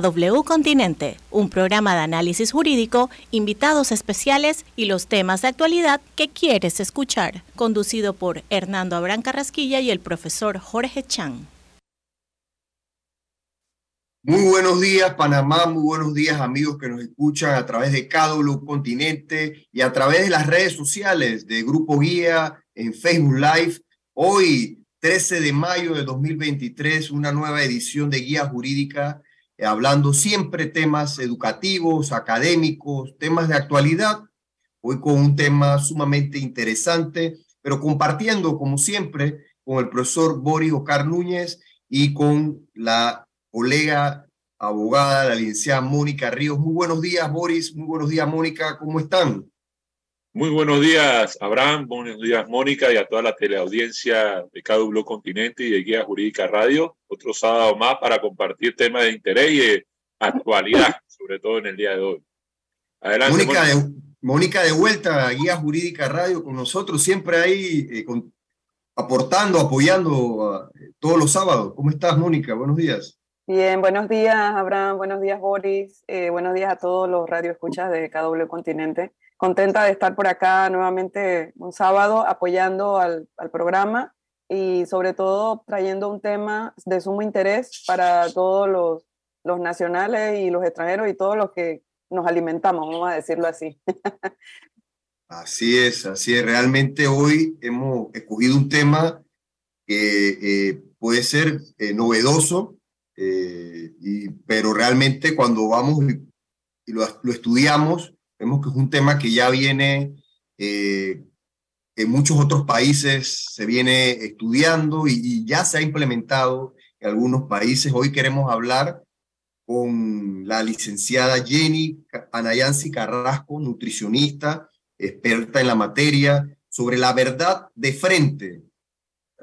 W Continente, un programa de análisis jurídico, invitados especiales y los temas de actualidad que quieres escuchar, conducido por Hernando Abrán Carrasquilla y el profesor Jorge Chan. Muy buenos días Panamá, muy buenos días amigos que nos escuchan a través de KW Continente y a través de las redes sociales de Grupo Guía en Facebook Live. Hoy, 13 de mayo de 2023, una nueva edición de Guía Jurídica hablando siempre temas educativos, académicos, temas de actualidad. Hoy con un tema sumamente interesante, pero compartiendo, como siempre, con el profesor Boris Ocar Núñez y con la colega abogada, la licenciada Mónica Ríos. Muy buenos días, Boris. Muy buenos días, Mónica. ¿Cómo están? Muy buenos días, Abraham. Buenos días, Mónica, y a toda la teleaudiencia de KW Continente y de Guía Jurídica Radio. Otro sábado más para compartir temas de interés y de actualidad, sobre todo en el día de hoy. Adelante. Mónica, de, Mónica de vuelta Guía Jurídica Radio con nosotros, siempre ahí eh, aportando, apoyando eh, todos los sábados. ¿Cómo estás, Mónica? Buenos días. Bien, buenos días, Abraham. Buenos días, Boris. Eh, buenos días a todos los radioescuchas de KW Continente contenta de estar por acá nuevamente un sábado apoyando al, al, programa y sobre todo trayendo un tema de sumo interés para todos los, los nacionales y los extranjeros y todos los que nos alimentamos, vamos a decirlo así. Así es, así es. Realmente hoy hemos escogido un tema que eh, puede ser eh, novedoso, eh, y, pero realmente cuando vamos y, lo, lo, estudiamos, Vemos que es un tema que ya viene en muchos otros países, se viene estudiando y, ya se ha implementado en algunos países. Hoy queremos hablar con la licenciada Jenny Anayansi Carrasco, nutricionista, experta en la materia, sobre la verdad de frente.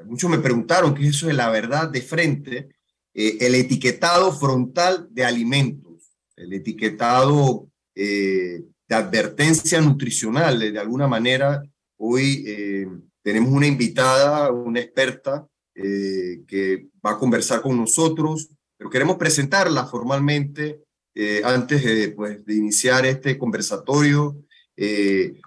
Muchos me preguntaron qué es eso de la verdad de frente, eh, el etiquetado frontal de alimentos, el etiquetado eh, de advertencia nutricional. De alguna manera, hoy eh, tenemos una invitada, una experta, eh, que va a conversar con nosotros, pero queremos presentarla formalmente eh, antes de, pues, de iniciar este conversatorio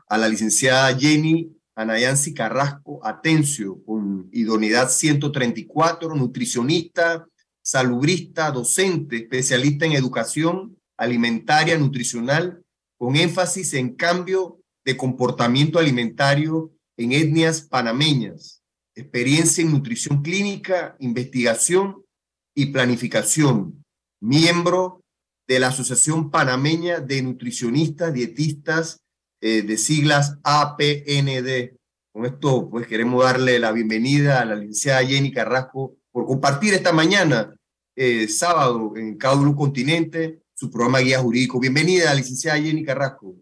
a la licenciada Jenny Anayansi Carrasco Atencio, con idoneidad 134, nutricionista, salubrista, docente, especialista en educación alimentaria, nutricional con énfasis en cambio de comportamiento alimentario en etnias panameñas, experiencia en nutrición clínica, investigación y planificación, miembro de la Asociación Panameña de Nutricionistas Dietistas eh, de siglas APND. Con esto, pues queremos darle la bienvenida a la licenciada Jenny Carrasco por compartir esta mañana, eh, sábado, en cada continente, su programa Guía Jurídico. Bienvenida, licenciada Jenny Carrasco.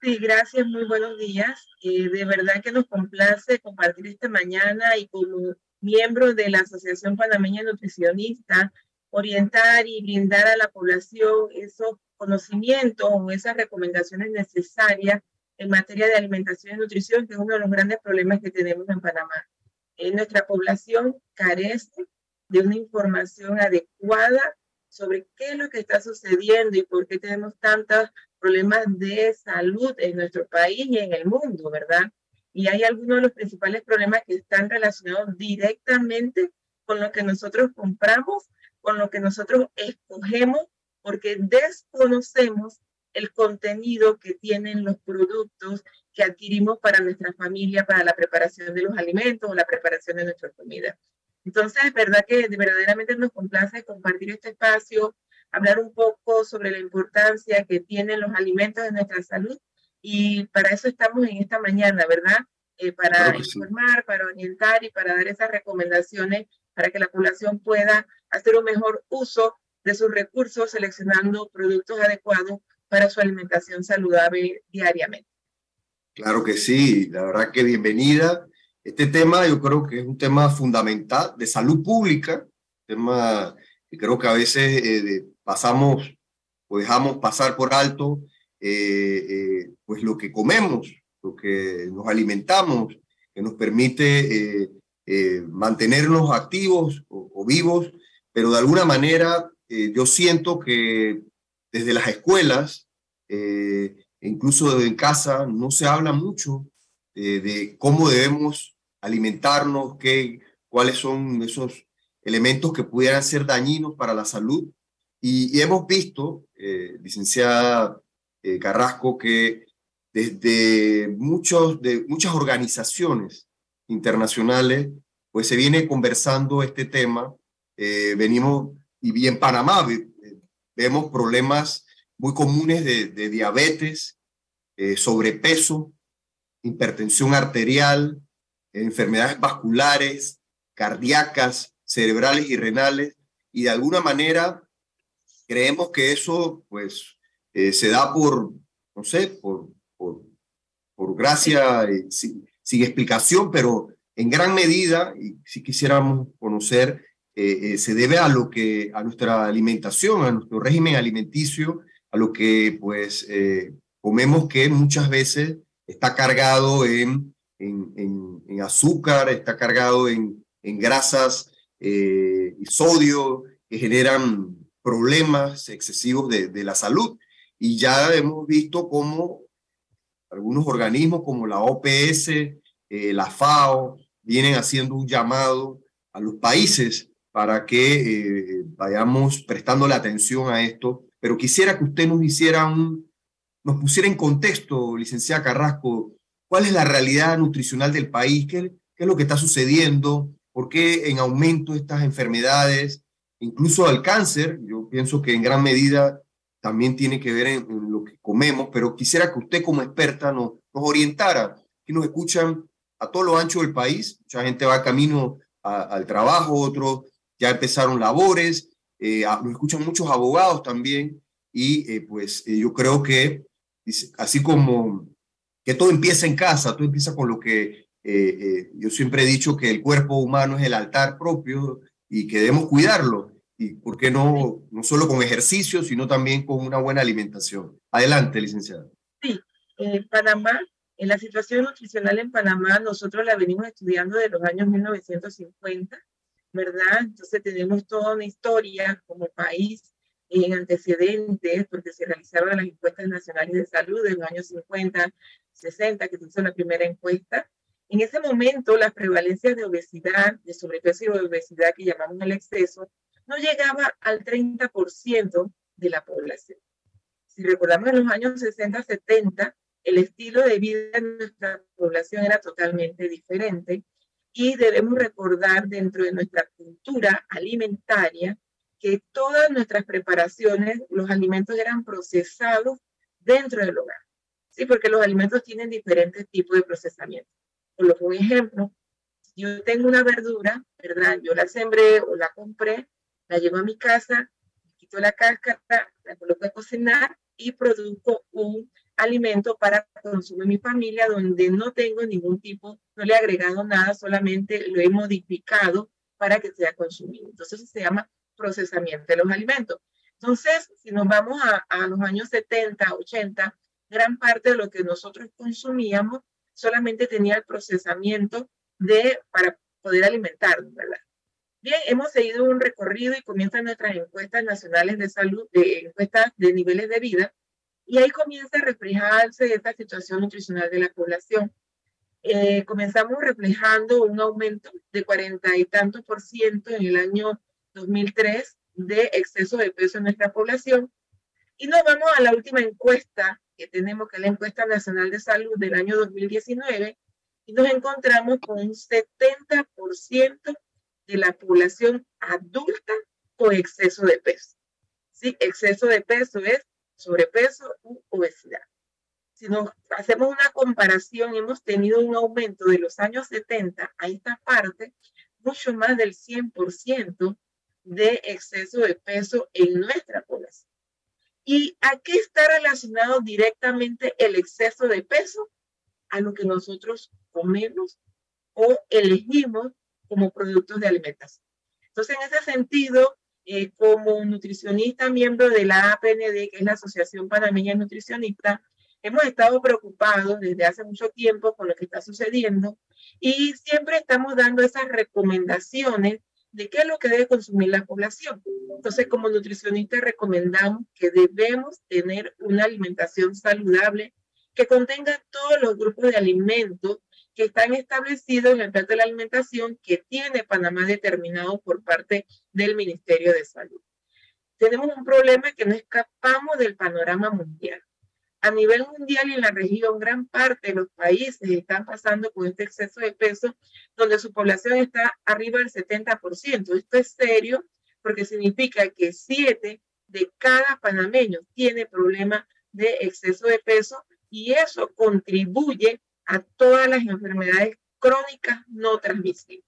Sí, gracias, muy buenos días. Eh, de verdad que nos complace compartir esta mañana y como miembro de la Asociación Panameña Nutricionista, orientar y brindar a la población esos conocimientos o esas recomendaciones necesarias en materia de alimentación y nutrición, que es uno de los grandes problemas que tenemos en Panamá. Eh, nuestra población carece de una información adecuada sobre qué es lo que está sucediendo y por qué tenemos tantos problemas de salud en nuestro país y en el mundo, ¿verdad? Y hay algunos de los principales problemas que están relacionados directamente con lo que nosotros compramos, con lo que nosotros escogemos, porque desconocemos el contenido que tienen los productos que adquirimos para nuestra familia, para la preparación de los alimentos o la preparación de nuestra comida. Entonces, es verdad que verdaderamente nos complace compartir este espacio, hablar un poco sobre la importancia que tienen los alimentos en nuestra salud y para eso estamos en esta mañana, ¿verdad? Eh, para informar, para orientar y para dar esas recomendaciones para que la población pueda hacer un mejor uso de sus recursos seleccionando productos adecuados para su alimentación saludable diariamente. Claro que sí, la verdad que bienvenida. Este tema yo creo que es un tema fundamental de salud pública, tema que creo que a veces eh, pasamos o dejamos pasar por alto eh, eh, pues lo que comemos, lo que nos alimentamos, que nos permite mantenernos activos o, vivos, pero de alguna manera eh, yo siento que desde las escuelas, eh, incluso en casa, no se habla mucho de cómo debemos alimentarnos, qué, cuáles son esos elementos que pudieran ser dañinos para la salud. Y, hemos visto, licenciada Carrasco, que desde muchos, de muchas organizaciones internacionales, pues se viene conversando este tema. venimos y en Panamá vemos problemas muy comunes de, diabetes, eh, sobrepeso, hipertensión arterial, enfermedades vasculares, cardíacas, cerebrales y renales, y de alguna manera creemos que eso pues eh, se da por, no sé, por, por, por gracia, eh, sin, explicación, pero en gran medida, y si quisiéramos conocer eh, se debe a lo que, a nuestra alimentación, a nuestro régimen alimenticio, a lo que pues comemos que muchas veces está cargado en, en, en, azúcar, está cargado en, en grasas y sodio que generan problemas excesivos de, la salud. Y ya hemos visto cómo algunos organismos como la OPS, la FAO, vienen haciendo un llamado a los países para que eh, vayamos prestando la atención a esto. Pero quisiera que usted nos hiciera un, nos pusiera en contexto, licenciada Carrasco, cuál es la realidad nutricional del país, qué es lo que está sucediendo, por qué en aumento estas enfermedades, incluso el cáncer. Yo pienso que en gran medida también tiene que ver en, lo que comemos, pero quisiera que usted como experta nos, orientara, que nos escuchan a todo lo ancho del país, mucha gente va camino al trabajo, otros ya empezaron labores, eh, nos escuchan muchos abogados también y eh, pues eh, yo creo que así como que todo empieza en casa, todo empieza con lo que yo siempre he dicho que el cuerpo humano es el altar propio y que debemos cuidarlo y por qué no, no solo con ejercicio, sino también con una buena alimentación. Adelante, licenciada. Sí, en Panamá, en la situación nutricional en Panamá, nosotros la venimos estudiando de los años 1950 ¿verdad? Entonces tenemos toda una historia como país en antecedentes, porque se realizaron las encuestas nacionales de salud en los años 50, 60, que se hizo la primera encuesta. En ese momento, las prevalencias de obesidad, de sobrepeso y obesidad que llamamos el exceso, no llegaba al 30% de la población. Si recordamos en los años 60, 70, el estilo de vida de nuestra población era totalmente diferente y debemos recordar dentro de nuestra cultura alimentaria que todas nuestras preparaciones, los alimentos eran procesados dentro del hogar. Sí, porque los alimentos tienen diferentes tipos de procesamiento. Un ejemplo, yo tengo una verdura, ¿verdad? Yo la sembré o la compré, la llevo a mi casa, quito la cáscara, la coloco a cocinar y produzco un alimento para consumo en mi familia donde no tengo ningún tipo, no le he agregado nada, solamente lo he modificado para que sea consumido. Entonces se llama procesamiento de los alimentos. Entonces, si nos vamos a, a los años 70, 80, gran parte de lo que nosotros consumíamos solamente tenía el procesamiento de, para poder alimentarnos, ¿verdad? Bien, hemos seguido un recorrido y comienzan nuestras encuestas nacionales de salud, de encuestas de niveles de vida, y ahí comienza a reflejarse esta situación nutricional de la población. Eh, comenzamos reflejando un aumento de cuarenta y tantos por ciento en el año 2003 de exceso de peso en nuestra población. Y nos vamos a la última encuesta que tenemos, que la encuesta nacional de salud del año 2019, y nos encontramos con un 70% de la población adulta con exceso de peso. Sí, exceso de peso es sobrepeso u obesidad. Si nos hacemos una comparación, hemos tenido un aumento de los años 70 a esta parte, mucho más del 100% de exceso de peso en nuestra población. ¿Y a qué está relacionado directamente el exceso de peso? A lo que nosotros comemos o elegimos como productos de alimentación. Entonces, en ese sentido, eh, como nutricionista, miembro de la APND, que es la Asociación Panameña de Nutricionistas, hemos estado preocupados desde hace mucho tiempo con lo que está sucediendo y siempre estamos dando esas recomendaciones de qué es lo que debe consumir la población. Entonces, como nutricionistas recomendamos que debemos tener una alimentación saludable que contenga todos los grupos de alimentos que están establecidos en el plan de la alimentación que tiene Panamá determinado por parte del Ministerio de Salud. Tenemos un problema que no escapamos del panorama mundial. A nivel mundial y en la región, gran parte de los países están pasando con este exceso de peso, donde su población está arriba del 70%. Esto es serio porque significa que 7 de cada panameño tiene problema de exceso de peso y eso contribuye a todas las enfermedades crónicas no transmisibles.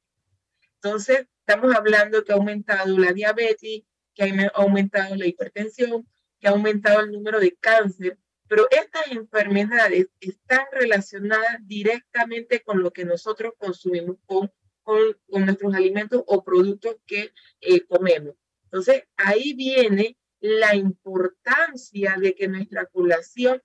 Entonces, estamos hablando que ha aumentado la diabetes, que ha aumentado la hipertensión, que ha aumentado el número de cáncer, pero estas enfermedades están relacionadas directamente con lo que nosotros consumimos, con, nuestros alimentos o productos que eh, comemos. Entonces, ahí viene la importancia de que nuestra población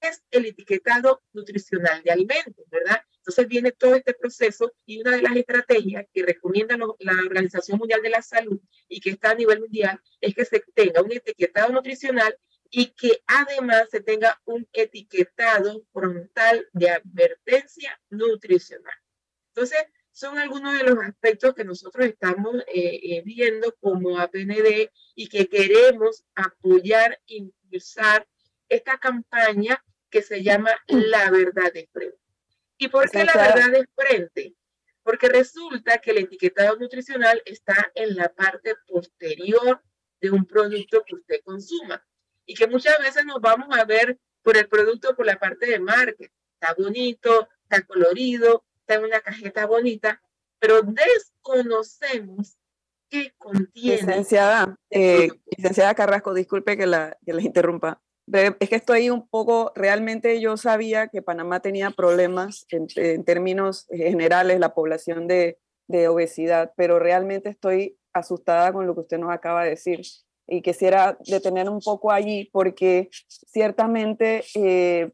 es el etiquetado nutricional de alimentos, ¿verdad? Entonces viene todo este proceso y una de las estrategias que recomienda la Organización Mundial de la Salud y que está a nivel mundial es que se tenga un etiquetado nutricional y que además se tenga un etiquetado frontal de advertencia nutricional. Entonces, son algunos de los aspectos que nosotros estamos eh, eh, viendo como APND y que queremos apoyar, impulsar esta campaña que se llama La Verdad de Frente. ¿Y por qué la verdad de frente? Porque resulta que el etiquetado nutricional está en la parte posterior de un producto que usted consuma y que muchas veces nos vamos a ver por el producto por la parte de marketing. Está bonito, está colorido, está en una cajeta bonita, pero desconocemos qué contiene. Licenciada, eh, licenciada Carrasco, disculpe que la, que la interrumpa es que estoy un poco, realmente yo sabía que Panamá tenía problemas en, términos generales, la población de, de, obesidad, pero realmente estoy asustada con lo que usted nos acaba de decir y quisiera detener un poco allí porque ciertamente eh,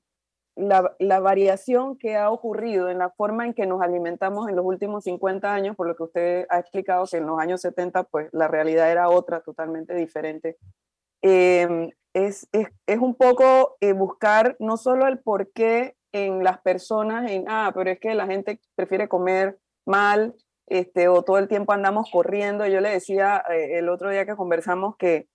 la, la, variación que ha ocurrido en la forma en que nos alimentamos en los últimos 50 años, por lo que usted ha explicado que en los años 70 pues la realidad era otra, totalmente diferente. Eh, es, es, es un poco eh, buscar no solo el por qué en las personas, en, ah, pero es que la gente prefiere comer mal, este, o todo el tiempo andamos corriendo. Yo le decía eh, el otro día que conversamos que,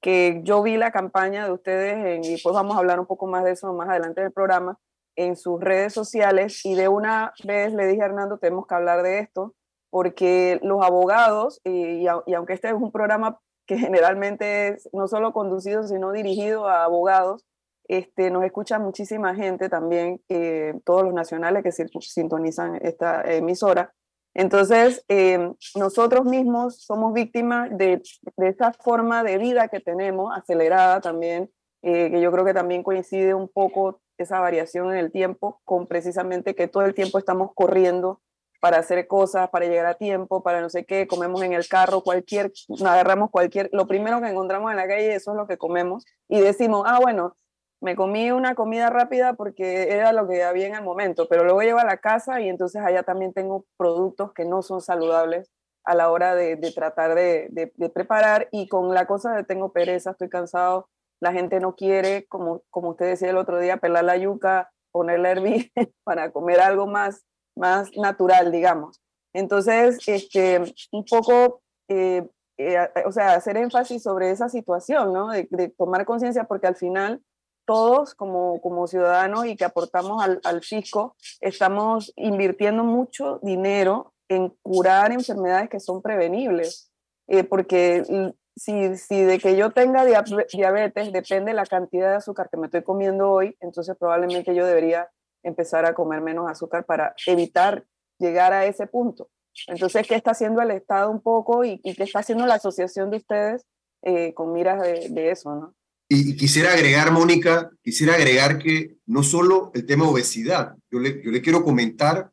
que yo vi la campaña de ustedes, y pues vamos a hablar un poco más de eso más adelante del programa, en sus redes sociales, y de una vez le dije a Hernando, tenemos que hablar de esto, porque los abogados, y, y aunque este es un programa que generalmente es no solo conducido, sino dirigido a abogados. Este, nos escucha muchísima gente también, eh, todos los nacionales que sintonizan esta emisora. Entonces, eh, nosotros mismos somos víctimas de, de, esa forma de vida que tenemos, acelerada también, eh, que yo creo que también coincide un poco esa variación en el tiempo con precisamente que todo el tiempo estamos corriendo para hacer cosas, para llegar a tiempo, para no sé qué, comemos en el carro, cualquier, agarramos cualquier, lo primero que encontramos en la calle, eso es lo que comemos, y decimos, ah, bueno, me comí una comida rápida porque era lo que había en el momento, pero luego llevo a la casa y entonces allá también tengo productos que no son saludables a la hora de, tratar de, de, preparar. Y con la cosa de tengo pereza, estoy cansado, la gente no quiere, como, como usted decía el otro día, pelar la yuca, ponerla a hervir para comer algo más más natural, digamos. Entonces, este, un poco, eh, eh, o sea, hacer énfasis sobre esa situación, ¿no? De, tomar conciencia, porque al final todos como, como ciudadanos y que aportamos al, al fisco, estamos invirtiendo mucho dinero en curar enfermedades que son prevenibles, eh, porque si, si, de que yo tenga diabetes depende la cantidad de azúcar que me estoy comiendo hoy, entonces probablemente yo debería empezar a comer menos azúcar para evitar llegar a ese punto. Entonces, ¿qué está haciendo el Estado un poco y, qué está haciendo la asociación de ustedes eh, con miras de, eso? ¿no? Y, quisiera agregar, Mónica, quisiera agregar que no solo el tema obesidad, yo le, yo le quiero comentar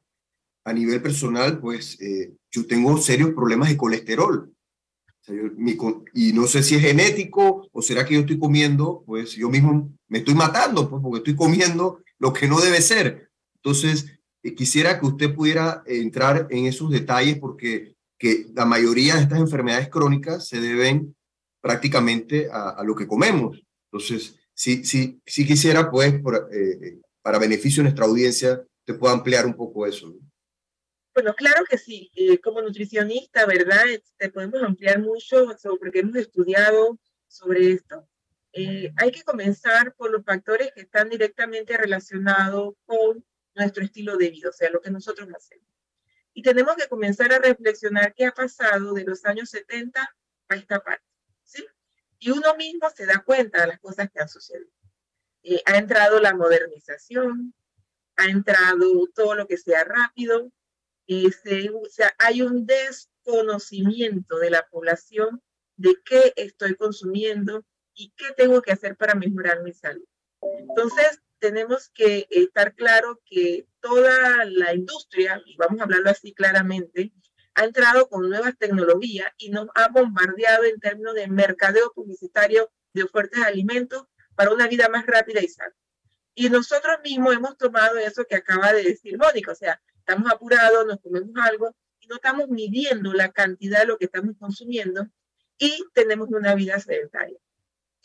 a nivel personal, pues eh, yo tengo serios problemas de colesterol. y no sé si es genético o será que yo estoy comiendo, pues yo mismo me estoy matando, pues, porque estoy comiendo lo que no debe ser. Entonces, quisiera que usted pudiera entrar en esos detalles porque que la mayoría de estas enfermedades crónicas se deben prácticamente a, lo que comemos. Entonces, sí, sí, sí quisiera, pues, eh, para beneficio de nuestra audiencia, te pueda ampliar un poco eso. Bueno, claro que sí. Eh, como nutricionista, ¿verdad? Te este, podemos ampliar mucho sobre, porque hemos estudiado sobre esto. Eh, hay que comenzar por los factores que están directamente relacionados con nuestro estilo de vida, o sea, lo que nosotros hacemos. Y tenemos que comenzar a reflexionar qué ha pasado de los años 70 a esta parte. Y uno mismo se da cuenta de las cosas que han sucedido. Eh, ha entrado la modernización, ha entrado todo lo que sea rápido, sea, hay un desconocimiento de la población de qué estoy consumiendo, y qué tengo que hacer para mejorar mi salud. Entonces, tenemos que estar claro que toda la industria, vamos a hablarlo así claramente, ha entrado con nuevas tecnologías y nos ha bombardeado en términos de mercadeo publicitario de ofertas de alimentos para una vida más rápida y sana. Y nosotros mismos hemos tomado eso que acaba de decir Mónica, o sea, estamos apurados, nos comemos algo y no estamos midiendo la cantidad de lo que estamos consumiendo y tenemos una vida sedentaria.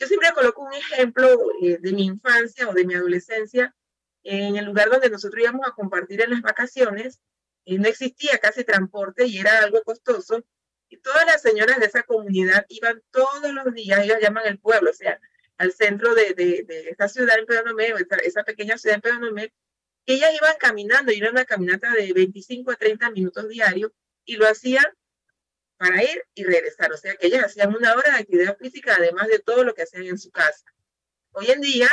Yo siempre coloco un ejemplo eh, de mi infancia o de mi adolescencia en el lugar donde nosotros íbamos a compartir en las vacaciones. Y no existía casi transporte y era algo costoso. Y todas las señoras de esa comunidad iban todos los días, ellos llaman el pueblo, o sea, al centro de, de, esta ciudad en Pedonomé, esa, esa pequeña ciudad en Pedonomé, ellas iban caminando, y era una caminata de 25 a 30 minutos diarios, y lo hacían para ir y regresar. O sea que ellas hacían una hora de actividad física, además de todo lo que hacían en su casa. Hoy en día,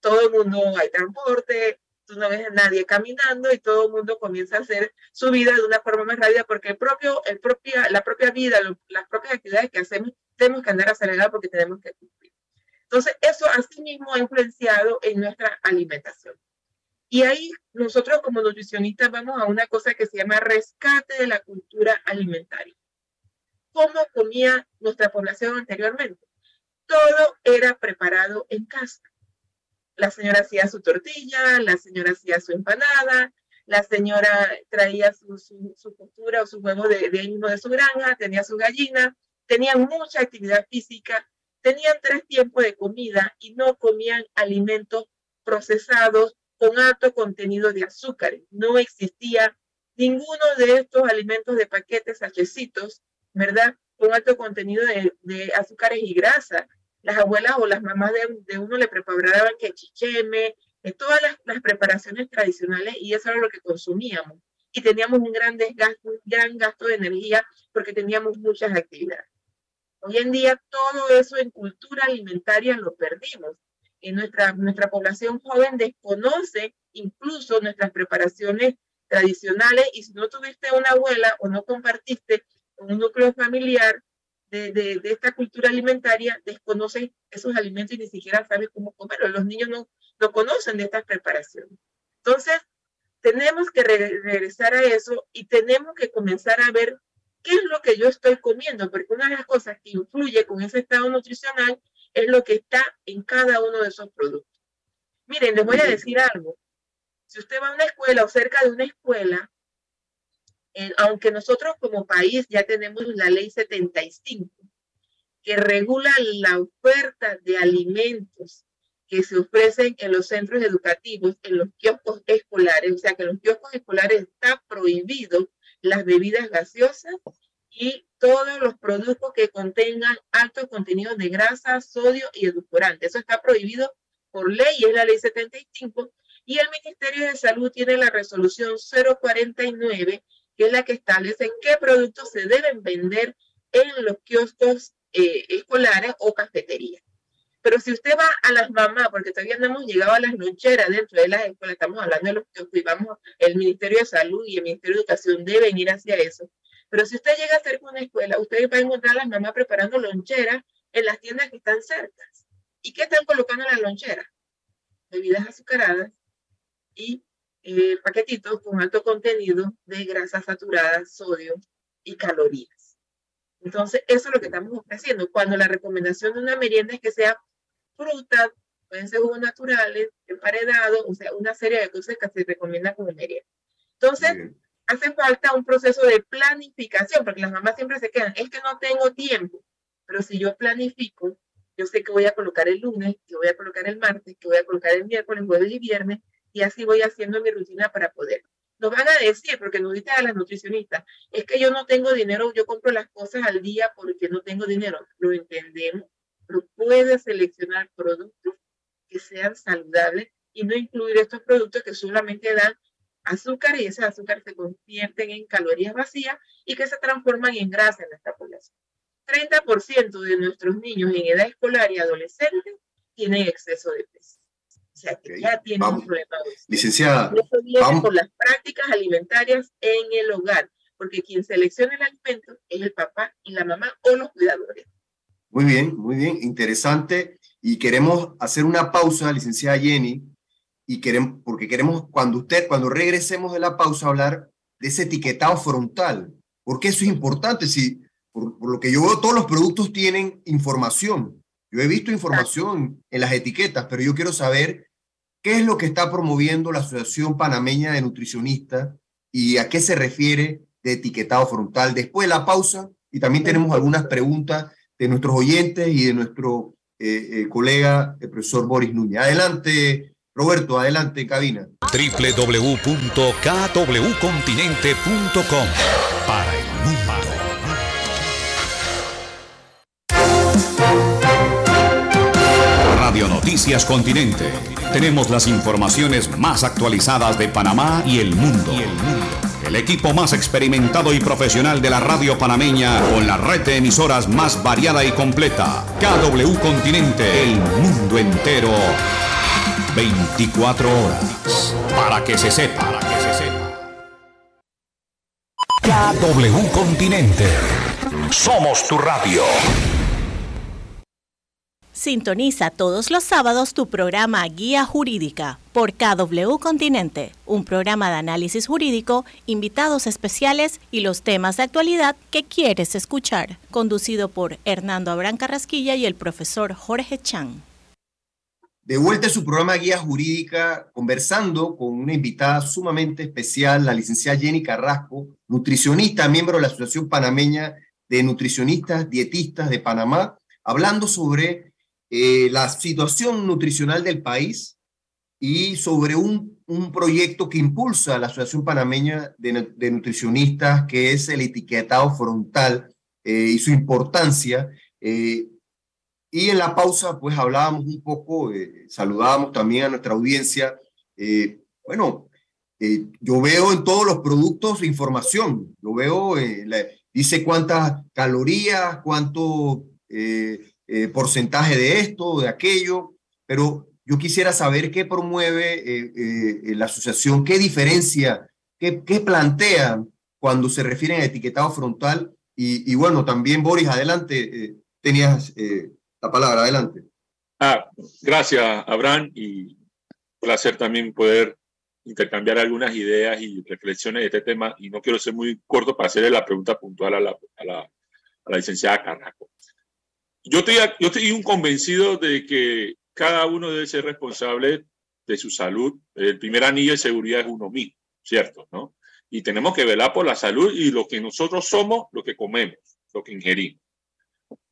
todo el mundo hay transporte, tú no ves a nadie caminando y todo el mundo comienza a hacer su vida de una forma más rápida porque el propio, el propia, la propia vida, las propias actividades que hacemos, tenemos que andar acelerado porque tenemos que cumplir. Entonces, eso así mismo ha influenciado en nuestra alimentación. Y ahí nosotros como nutricionistas vamos a una cosa que se llama rescate de la cultura alimentaria cómo comía nuestra población anteriormente. Todo era preparado en casa. La señora hacía su tortilla, la señora hacía su empanada, la señora traía su, su, su o su huevo de, de, mismo de su granja, tenía su gallina, tenían mucha actividad física, tenían tres tiempos de comida y no comían alimentos procesados con alto contenido de azúcar. No existía ninguno de estos alimentos de paquetes hachecitos ¿verdad? Con alto contenido de, de azúcares y grasas. Las abuelas o las mamás de, uno le preparaban que chicheme, de todas las, preparaciones tradicionales y eso era lo que consumíamos. Y teníamos un gran desgasto, un gran gasto de energía porque teníamos muchas actividades. Hoy en día todo eso en cultura alimentaria lo perdimos. Y nuestra, nuestra población joven desconoce incluso nuestras preparaciones tradicionales y si no tuviste una abuela o no compartiste un núcleo familiar de, de, de, esta cultura alimentaria desconoce esos alimentos y ni siquiera sabe cómo comerlos. Los niños no, no conocen de estas preparaciones. Entonces, tenemos que re regresar a eso y tenemos que comenzar a ver qué es lo que yo estoy comiendo, porque una de las cosas que influye con ese estado nutricional es lo que está en cada uno de esos productos. Miren, les voy a decir algo. Si usted va a una escuela o cerca de una escuela, aunque nosotros como país ya tenemos la ley 75, que regula la oferta de alimentos que se ofrecen en los centros educativos, en los kioscos escolares, o sea que en los kioscos escolares está prohibido las bebidas gaseosas y todos los productos que contengan altos contenidos de grasa, sodio y edulcorante. Eso está prohibido por ley, es la ley 75, y el Ministerio de Salud tiene la resolución 049 que es la que establece qué productos se deben vender en los kioscos eh, escolares o cafeterías. Pero si usted va a las mamás, porque todavía no hemos llegado a las loncheras dentro de las escuelas, estamos hablando de los kioscos y vamos, el Ministerio de Salud y el Ministerio de Educación deben ir hacia eso. Pero si usted llega a cerca de una escuela, usted va a encontrar a las mamás preparando loncheras en las tiendas que están cerca. ¿Y qué están colocando en las loncheras? Bebidas azucaradas y eh, paquetitos con alto contenido de grasas saturadas, sodio y calorías. Entonces, eso es lo que estamos ofreciendo. Cuando la recomendación de una merienda es que sea fruta, pueden ser jugos naturales, emparedados, o sea, una serie de cosas que se recomienda como merienda. Entonces, hace falta un proceso de planificación, porque las mamás siempre se quedan, es que no tengo tiempo, pero si yo planifico, yo sé que voy a colocar el lunes, que voy a colocar el martes, que voy a colocar el miércoles, jueves y viernes, y así voy haciendo mi rutina para poder. Nos van a decir, porque nos dicen a las nutricionistas, es que yo no tengo dinero, yo compro las cosas al día porque no tengo dinero. Lo entendemos, pero puedes seleccionar productos que sean saludables y no incluir estos productos que solamente dan azúcar y ese azúcar se convierten en calorías vacías y que se transforman en grasa en nuestra población. 30% de nuestros niños en edad escolar y adolescente tienen exceso de peso. O sea, que ya tienen un problema. Licenciada, eso viene por las prácticas alimentarias en el hogar, porque quien selecciona el alimento es el papá y la mamá o los cuidadores. Muy bien, muy bien, interesante. Y queremos hacer una pausa, licenciada Jenny, y queremos, porque queremos, cuando usted, cuando regresemos de la pausa, hablar de ese etiquetado frontal, porque eso es importante. Si, por, lo que yo veo, todos los productos tienen información. Yo he visto información en las etiquetas, pero yo quiero saber qué es lo que está promoviendo la Asociación Panameña de Nutricionistas y a qué se refiere de etiquetado frontal. Después de la pausa, y también tenemos algunas preguntas de nuestros oyentes y de nuestro eh, eh, colega, el profesor Boris Núñez. Adelante, Roberto, adelante, cabina. www.kwcontinente.com Para el mundo. Noticias Continente. Tenemos las informaciones más actualizadas de Panamá y el mundo. El equipo más experimentado y profesional de la radio panameña con la red de emisoras más variada y completa. KW Continente, el mundo entero 24 horas. Para que se sepa. KW Continente. Somos tu radio. Sintoniza todos los sábados tu programa Guía Jurídica por KW Continente, un programa de análisis jurídico, invitados especiales y los temas de actualidad que quieres escuchar, conducido por Hernando Abrán Carrasquilla y el profesor Jorge Chan. De vuelta a su programa Guía Jurídica, conversando con una invitada sumamente especial, la licenciada Jenny Carrasco, nutricionista, miembro de la Asociación Panameña de Nutricionistas Dietistas de Panamá, hablando sobre eh, la situación nutricional del país y sobre un, un proyecto que impulsa la Asociación Panameña de, Nutricionistas, que es el etiquetado frontal eh, y su importancia. Eh, y en la pausa, pues hablábamos un poco, eh, saludábamos también a nuestra audiencia. Eh, bueno, eh, yo veo en todos los productos información. Yo veo, dice cuántas calorías, cuánto porcentaje de esto, de aquello, pero yo quisiera saber qué promueve la asociación, qué diferencia, qué, qué plantea cuando se refieren a etiquetado frontal. Y, y bueno, también Boris, adelante, tenías la palabra. Adelante. Ah, gracias, Abraham, y placer también poder intercambiar algunas ideas y reflexiones de este tema. Y no quiero ser muy corto para hacerle la pregunta puntual a la, a la, a la licenciada Carrasco. Yo estoy, yo estoy un convencido de que cada uno debe ser responsable de su salud. El primer anillo de seguridad es uno mismo, ¿cierto? ¿no? Y tenemos que velar por la salud y lo que nosotros somos, lo que comemos, lo que ingerimos.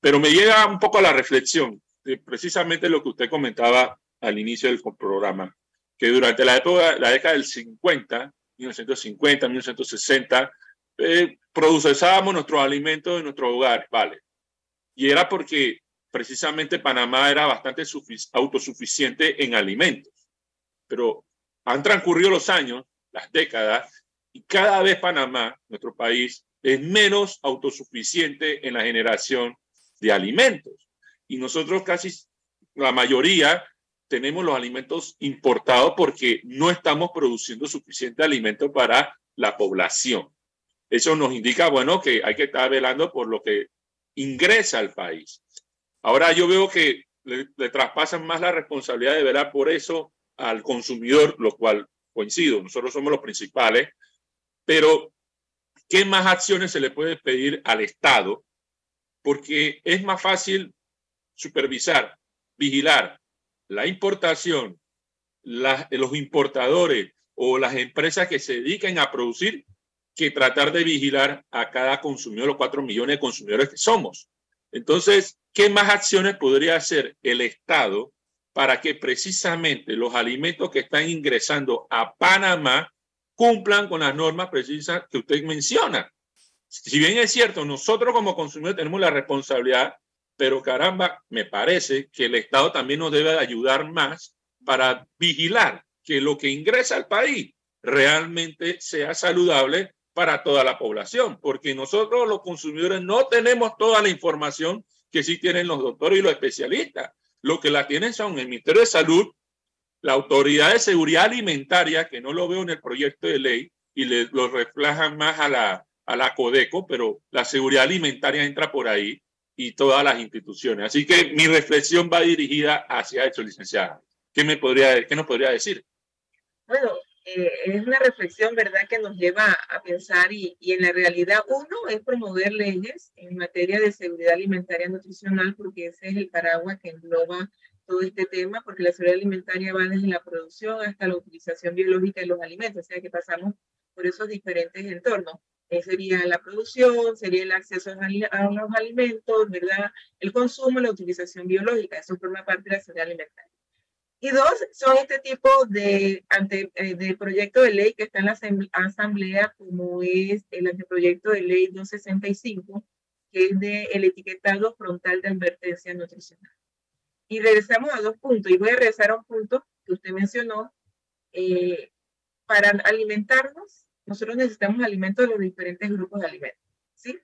Pero me llega un poco a la reflexión de precisamente lo que usted comentaba al inicio del programa, que durante la, época, la década del 50, 1950, 1960, eh, nuestros alimentos en nuestros hogares, ¿vale? Y era porque precisamente Panamá era bastante autosuficiente en alimentos. Pero han transcurrido los años, las décadas, y cada vez Panamá, nuestro país, es menos autosuficiente en la generación de alimentos. Y nosotros casi la mayoría tenemos los alimentos importados porque no estamos produciendo suficiente alimento para la población. Eso nos indica, bueno, que hay que estar velando por lo que ingresa al país. Ahora yo veo que le, traspasan más la responsabilidad de velar por eso al consumidor, lo cual coincido, nosotros somos los principales, pero ¿qué más acciones se le puede pedir al Estado porque es más fácil supervisar, vigilar la importación, los importadores o las empresas que se dediquen a producir que tratar de vigilar a cada consumidor, los cuatro millones de consumidores que somos. Entonces, ¿qué más acciones podría hacer el Estado para que precisamente los alimentos que están ingresando a Panamá cumplan con las normas precisas que usted menciona? Si bien es cierto, nosotros como consumidores tenemos la responsabilidad, pero caramba, me parece que el Estado también nos debe ayudar más para vigilar que lo que ingresa al país realmente sea saludable para toda la población, porque nosotros los consumidores no tenemos toda la información que sí tienen los doctores y los especialistas. Lo que la tienen son el Ministerio de Salud, la Autoridad de Seguridad Alimentaria, que no lo veo en el proyecto de ley y le, lo reflejan más a la, a la Codeco, pero la seguridad alimentaria entra por ahí y todas las instituciones. Así que mi reflexión va dirigida hacia eso, licenciada. ¿Qué, me podría, qué nos podría decir? Bueno, eh, es una reflexión, ¿verdad?, que nos lleva a pensar y, y, en la realidad, uno es promover leyes en materia de seguridad alimentaria nutricional, porque ese es el paraguas que engloba todo este tema, porque la seguridad alimentaria va desde la producción hasta la utilización biológica de los alimentos, o sea que pasamos por esos diferentes entornos. Eh, sería la producción, sería el acceso a los alimentos, ¿verdad? El consumo, la utilización biológica, eso forma parte de la seguridad alimentaria. Y dos, son este tipo de, ante, eh, de proyecto de ley que está en la asamblea, como es el anteproyecto de ley 265, que es de el etiquetado frontal de advertencia nutricional. Y regresamos a dos puntos, y voy a regresar a un punto que usted mencionó. Eh, para alimentarnos, nosotros necesitamos alimentos de los diferentes grupos de alimentos, ¿sí?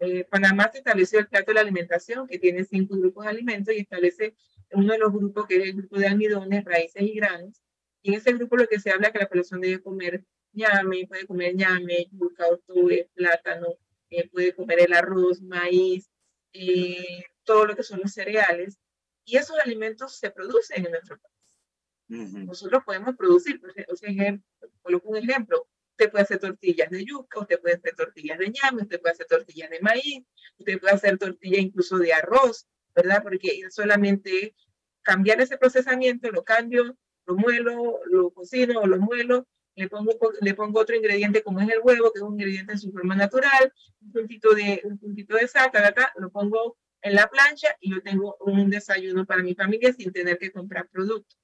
Eh, Panamá se estableció el plato de la alimentación, que tiene cinco grupos de alimentos, y establece uno de los grupos que es el grupo de almidones, raíces y granos. Y en ese grupo lo que se habla es que la población debe comer ñame, puede comer ñame, yuca, octubre, plátano, eh, puede comer el arroz, maíz, eh, todo lo que son los cereales. Y esos alimentos se producen en nuestro país. Nosotros podemos producir, o sea, coloco un ejemplo, usted puede hacer tortillas de yuca, usted puede hacer tortillas de ñame, usted puede hacer tortillas de maíz, usted puede hacer tortillas incluso de arroz, ¿verdad? Porque solamente cambiar ese procesamiento, lo cambio, lo muelo, lo cocino o lo muelo, le pongo, le pongo otro ingrediente como es el huevo, que es un ingrediente en su forma natural, un puntito de, un puntito de sal, lo pongo en la plancha y yo tengo un desayuno para mi familia sin tener que comprar productos,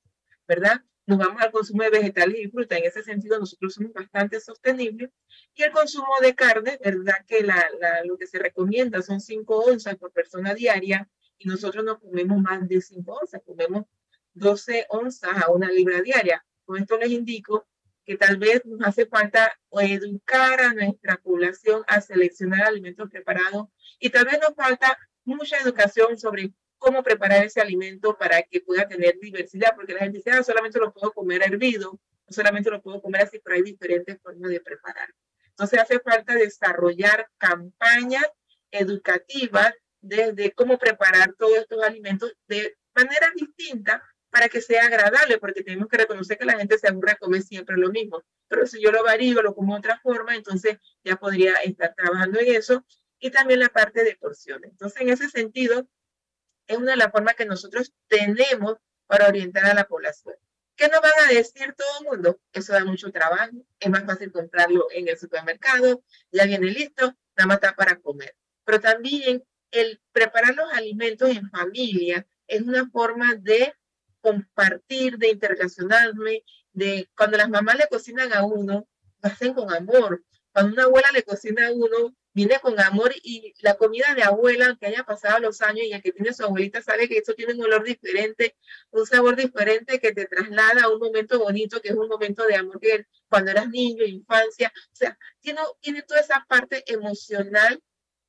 ¿verdad? Nos vamos al consumo de vegetales y fruta. En ese sentido, nosotros somos bastante sostenibles. Y el consumo de carne, ¿verdad? Que la, la, lo que se recomienda son 5 onzas por persona diaria y nosotros no comemos más de 5 onzas, comemos 12 onzas a una libra diaria. Con esto les indico que tal vez nos hace falta educar a nuestra población a seleccionar alimentos preparados y tal vez nos falta mucha educación sobre cómo preparar ese alimento para que pueda tener diversidad, porque la gente dice, ah, solamente lo puedo comer hervido, solamente lo puedo comer así, pero hay diferentes formas de preparar. Entonces hace falta desarrollar campañas educativas desde cómo preparar todos estos alimentos de manera distinta para que sea agradable, porque tenemos que reconocer que la gente se aburre a comer siempre lo mismo. Pero si yo lo varío, lo como de otra forma, entonces ya podría estar trabajando en eso. Y también la parte de porciones. Entonces, en ese sentido, es una de las formas que nosotros tenemos para orientar a la población. ¿Qué nos van a decir todo el mundo? Eso da mucho trabajo, es más fácil comprarlo en el supermercado, ya viene listo, nada más está para comer. Pero también el preparar los alimentos en familia es una forma de compartir, de interrelacionarme, de cuando las mamás le cocinan a uno, hacen con amor. Cuando una abuela le cocina a uno, viene con amor y la comida de abuela, que haya pasado los años y el que tiene su abuelita sabe que eso tiene un olor diferente, un sabor diferente que te traslada a un momento bonito, que es un momento de amor que cuando eras niño, infancia, o sea, tiene toda esa parte emocional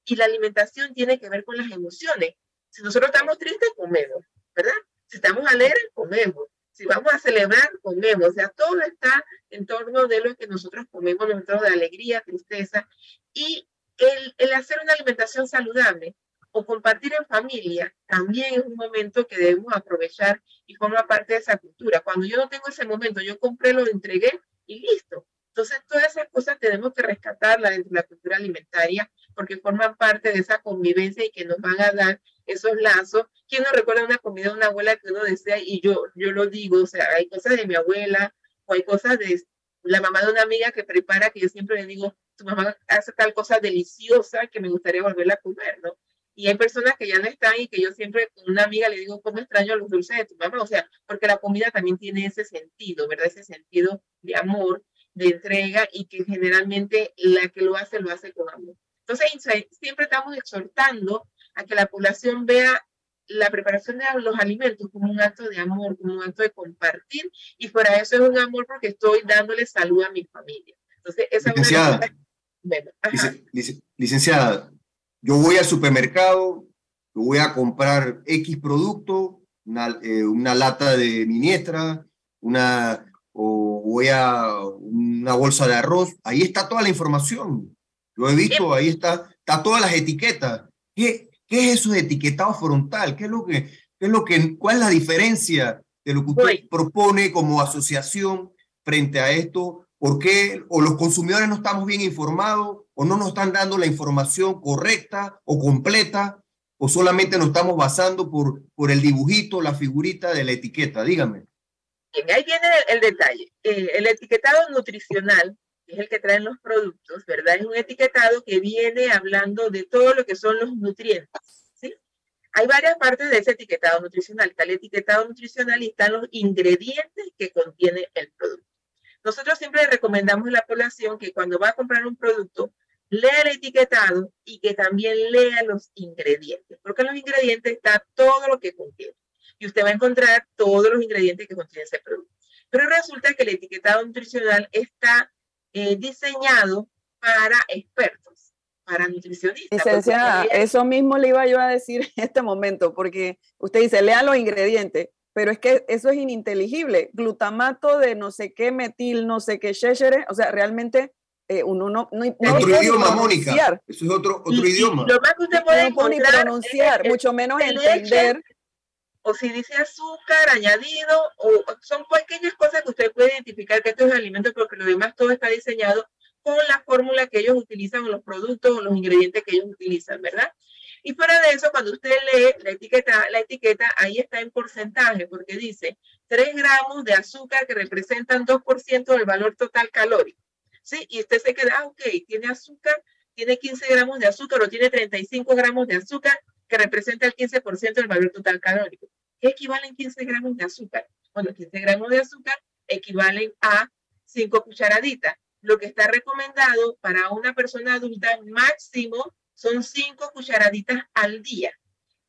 y la alimentación tiene que ver con las emociones. Si nosotros estamos tristes, comemos, ¿verdad? Si estamos alegres, comemos. Si vamos a celebrar, comemos. O sea, todo está en torno de lo que nosotros comemos, torno de alegría, tristeza. Y el, el hacer una alimentación saludable o compartir en familia también es un momento que debemos aprovechar y forma parte de esa cultura. Cuando yo no tengo ese momento, yo compré, lo entregué y listo. Entonces, todas esas cosas tenemos que rescatarlas dentro de la cultura alimentaria porque forman parte de esa convivencia y que nos van a dar esos lazos. ¿Quién no recuerda una comida de una abuela que uno desea? Y yo, yo lo digo, o sea, hay cosas de mi abuela o hay cosas de la mamá de una amiga que prepara, que yo siempre le digo, tu mamá hace tal cosa deliciosa que me gustaría volverla a comer, ¿no? Y hay personas que ya no están y que yo siempre con una amiga le digo, ¿cómo extraño los dulces de tu mamá? O sea, porque la comida también tiene ese sentido, ¿verdad? Ese sentido de amor, de entrega y que generalmente la que lo hace, lo hace con amor. Entonces, siempre estamos exhortando a que la población vea la preparación de los alimentos como un acto de amor, como un acto de compartir, y fuera eso es un amor porque estoy dándole salud a mi familia. Entonces, esa licenciada, es licenciada, yo voy al supermercado, voy a comprar X producto, una, eh, una lata de minestra, una, o voy a una bolsa de arroz, ahí está toda la información. Lo he visto, ahí está, está todas las etiquetas. ¿Qué, ¿Qué es eso de etiquetado frontal? ¿Qué es lo que, qué es lo que, ¿Cuál es la diferencia de lo que usted propone como asociación frente a esto? ¿Por qué o los consumidores no estamos bien informados o no nos están dando la información correcta o completa o solamente nos estamos basando por, por el dibujito, la figurita de la etiqueta? Dígame. Bien, ahí viene el, detalle. Eh, el etiquetado nutricional es el que traen los productos, ¿verdad? Es un etiquetado que viene hablando de todo lo que son los nutrientes, ¿sí? Hay varias partes de ese etiquetado nutricional. Está el etiquetado nutricional y están los ingredientes que contiene el producto. Nosotros siempre recomendamos a la población que cuando va a comprar un producto, lea el etiquetado y que también lea los ingredientes, porque en los ingredientes está todo lo que contiene. Y usted va a encontrar todos los ingredientes que contiene ese producto. Pero resulta que el etiquetado nutricional está eh, diseñado para expertos, para nutricionistas. Licenciada, eso mismo le iba yo a decir en este momento, porque usted dice, lea los ingredientes, pero es que eso es ininteligible. Glutamato de no sé qué, metil, no sé qué, sheshere, o sea, realmente eh, uno no, no, Otro idioma, Mónica. Eso es otro, otro idioma. lo más que usted puede no ni pronunciar, mucho menos entender. O si dice azúcar añadido, o son pequeñas cosas que usted puede identificar que esto es alimento, porque lo demás todo está diseñado con la fórmula que ellos utilizan, o los productos, o los ingredientes que ellos utilizan, ¿verdad? Y fuera de eso, cuando usted lee la etiqueta, la etiqueta ahí está en porcentaje, porque dice 3 gramos de azúcar que representan 2% del valor total calórico. ¿Sí? Y usted se queda, ah, ok, tiene azúcar, tiene 15 gramos de azúcar o tiene 35 gramos de azúcar que representa el 15% del valor total calórico. ¿Qué equivalen 15 gramos de azúcar? Bueno, 15 gramos de azúcar equivalen a 5 cucharaditas. Lo que está recomendado para una persona adulta máximo son 5 cucharaditas al día.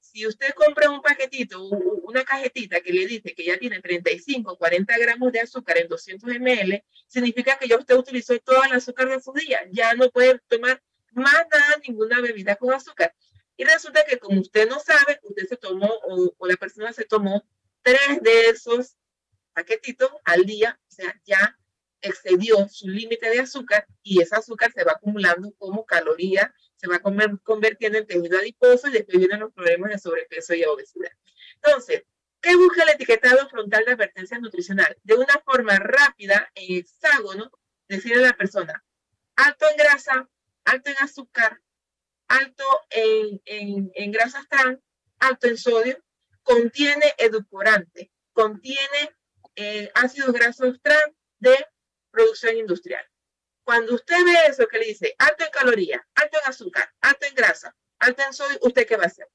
Si usted compra un paquetito, una cajetita que le dice que ya tiene 35, 40 gramos de azúcar en 200 ml, significa que ya usted utilizó todo el azúcar de su día. Ya no puede tomar más nada, ninguna bebida con azúcar. Y resulta que como usted no sabe, usted se tomó o, o la persona se tomó tres de esos paquetitos al día, o sea, ya excedió su límite de azúcar y ese azúcar se va acumulando como caloría se va convirtiendo en tejido adiposo y después vienen los problemas de sobrepeso y obesidad. Entonces, ¿qué busca el etiquetado frontal de advertencia nutricional? De una forma rápida, en hexágono, decirle a la persona, alto en grasa, alto en azúcar, alto en, en, en grasas trans, alto en sodio, contiene edulcorante, contiene eh, ácidos grasos trans de producción industrial. Cuando usted ve eso que le dice alto en calorías, alto en azúcar, alto en grasa, alto en sodio, ¿usted qué va a hacer?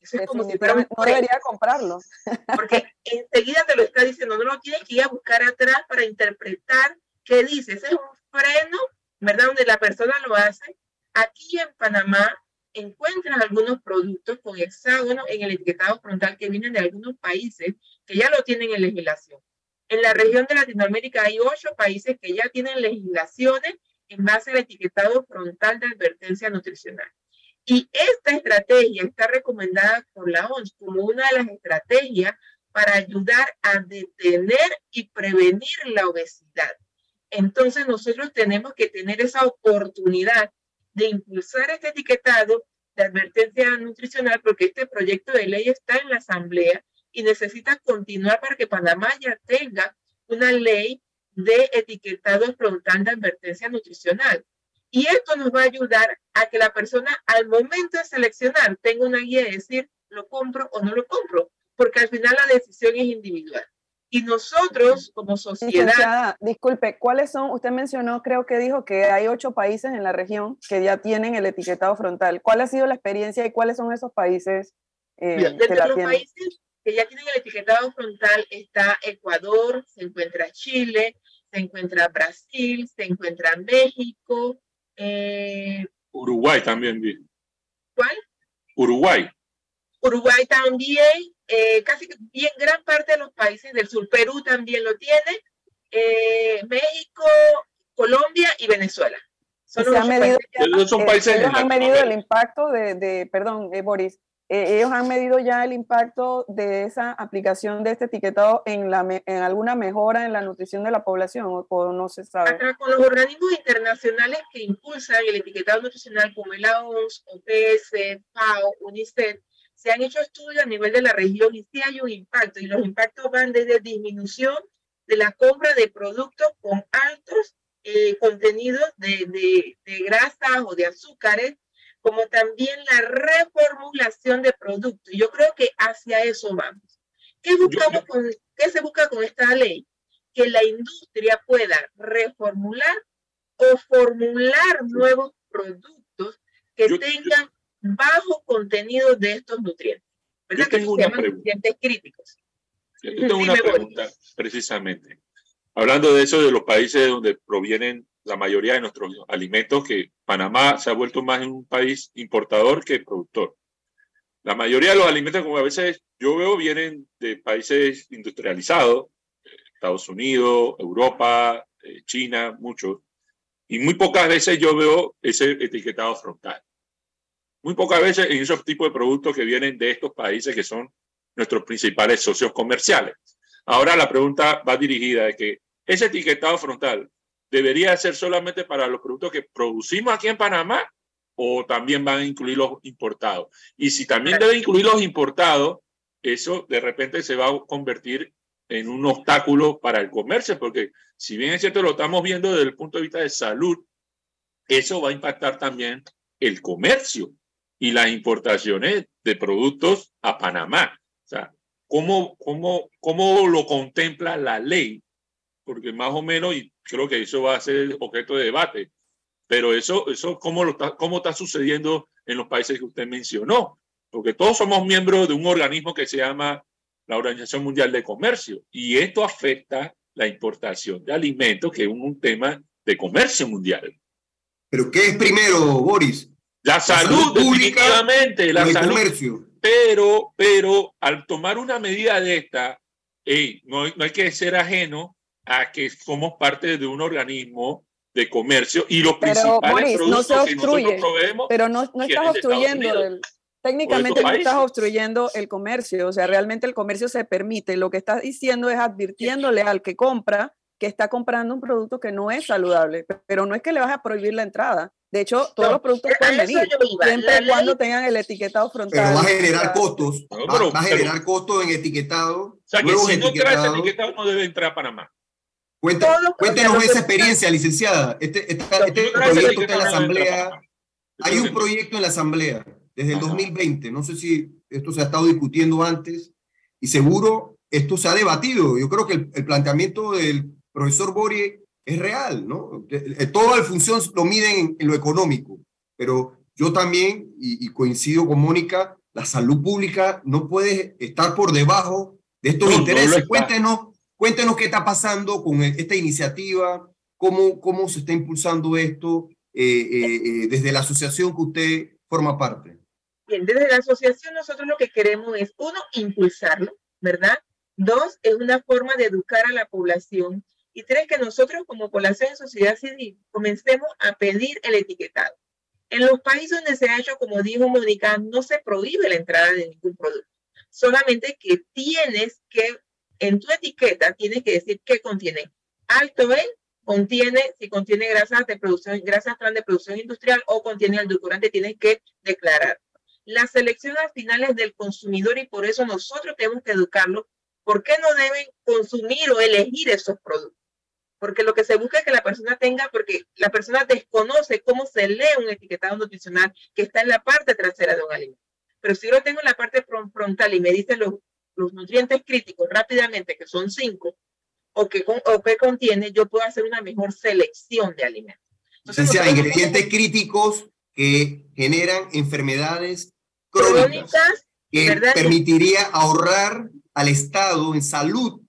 Eso es como si fuera no debería comprarlo. Porque enseguida te lo está diciendo, no lo tienes que ir a buscar atrás para interpretar qué dice. Ese es un freno, ¿verdad? Donde la persona lo hace. Aquí en Panamá encuentran algunos productos con hexágono en el etiquetado frontal que vienen de algunos países que ya lo tienen en legislación. En la región de Latinoamérica hay ocho países que ya tienen legislaciones en base al etiquetado frontal de advertencia nutricional. Y esta estrategia está recomendada por la OMS como una de las estrategias para ayudar a detener y prevenir la obesidad. Entonces nosotros tenemos que tener esa oportunidad de impulsar este etiquetado de advertencia nutricional porque este proyecto de ley está en la Asamblea y necesita continuar para que Panamá ya tenga una ley de etiquetado frontal de advertencia nutricional. Y esto nos va a ayudar a que la persona al momento de seleccionar tenga una guía de decir, lo compro o no lo compro, porque al final la decisión es individual. Y nosotros como sociedad... disculpe, ¿cuáles son? Usted mencionó, creo que dijo que hay ocho países en la región que ya tienen el etiquetado frontal. ¿Cuál ha sido la experiencia y cuáles son esos países eh, que la los países que ya tienen el etiquetado frontal está Ecuador, se encuentra Chile, se encuentra Brasil, se encuentra México. Eh, Uruguay también. ¿Cuál? Uruguay. Uruguay también, eh, casi bien gran parte de los países del sur, Perú también lo tiene, eh, México, Colombia y Venezuela. Son, han medido, son países ellos han medido el impacto de, de perdón, Boris, eh, ellos han medido ya el impacto de esa aplicación de este etiquetado en, la, en alguna mejora en la nutrición de la población o, no se sabe. Acá con los organismos internacionales que impulsan el etiquetado nutricional como el OMS, OPS, FAO, UNICEF, se han hecho estudios a nivel de la región y sí hay un impacto y los impactos van desde disminución de la compra de productos con altos eh, contenidos de, de, de grasas o de azúcares como también la reformulación de productos. Yo creo que hacia eso vamos. ¿Qué, buscamos con, ¿Qué se busca con esta ley? Que la industria pueda reformular o formular nuevos productos que tengan bajo contenido de estos nutrientes. ¿Verdad? que se llaman nutrientes críticos. Yo tengo una pregunta, precisamente. Hablando de eso, de los países donde provienen la mayoría de nuestros alimentos, que Panamá se ha vuelto más en un país importador que productor. La mayoría de los alimentos, como a veces yo veo, vienen de países industrializados, Estados Unidos, Europa, eh, China, muchos. Y muy pocas veces yo veo ese etiquetado frontal. Muy pocas veces en esos tipos de productos que vienen de estos países que son nuestros principales socios comerciales. Ahora la pregunta va dirigida de que ese etiquetado frontal debería ser solamente para los productos que producimos aquí en Panamá o también van a incluir los importados. Y si también debe incluir los importados, eso de repente se va a convertir en un obstáculo para el comercio, porque si bien es cierto, lo estamos viendo desde el punto de vista de salud, eso va a impactar también el comercio y las importaciones de productos a Panamá. O sea, ¿cómo, cómo, cómo lo contempla la ley? Porque más o menos, y creo que eso va a ser objeto de debate. Pero eso, eso ¿cómo, lo está, cómo está sucediendo en los países que usted mencionó? Porque todos somos miembros de un organismo que se llama la Organización Mundial de Comercio y esto afecta la importación de alimentos, que es un tema de comercio mundial. ¿Pero qué es primero, Boris? La, salud, definitivamente, la salud. Comercio. Pero, pero al tomar una medida de esta, no, no hay que ser ajeno a que somos parte de un organismo de comercio y los pero, principales productos no se obstruye, Pero no, no estás obstruyendo, técnicamente no estás obstruyendo el comercio, o sea, realmente el comercio se permite. Lo que estás diciendo es advirtiéndole al que compra que está comprando un producto que no es saludable, pero no es que le vas a prohibir la entrada. De hecho, todos los productos pueden venir, siempre y cuando tengan el etiquetado frontal. Pero va a generar costos, va, a generar costos en etiquetado. O sea, que si no trae ese etiquetado no debe entrar a Panamá cuéntenos esa experiencia, licenciada. Este, este, este proyecto está en la Asamblea. Hay un proyecto en la Asamblea desde el 2020. No sé si esto se ha estado discutiendo antes y seguro esto se ha debatido. Yo creo que el, planteamiento del profesor Bori es real, ¿no? Toda la función lo miden en, lo económico, pero yo también, y, y, coincido con Mónica, la salud pública no puede estar por debajo de estos intereses. Cuéntenos Cuéntenos qué está pasando con esta iniciativa, cómo, cómo se está impulsando esto eh, eh, eh, desde la asociación que usted forma parte. Bien, desde la asociación nosotros lo que queremos es, uno, impulsarlo, ¿verdad? Dos, es una forma de educar a la población. Y tres, que nosotros como población en sociedad civil comencemos a pedir el etiquetado. En los países donde se ha hecho, como dijo Mónica, no se prohíbe la entrada de ningún producto. Solamente que tienes que en tu etiqueta tienes que decir qué contiene. Alto en contiene, si contiene grasas de producción, grasas trans de producción industrial o contiene edulcorante, tienes que declarar. La selección al final es del consumidor y por eso nosotros tenemos que educarlo. ¿Por qué no deben consumir o elegir esos productos? Porque lo que se busca es que la persona tenga, porque la persona desconoce cómo se lee un etiquetado nutricional que está en la parte trasera de un alimento. Pero si yo lo tengo en la parte frontal y me dice los los nutrientes críticos rápidamente, que son cinco, o que, o que contiene, yo puedo hacer una mejor selección de alimentos. Entonces, sea, ingredientes críticos que generan enfermedades crónicas, que permitiría ahorrar al Estado en salud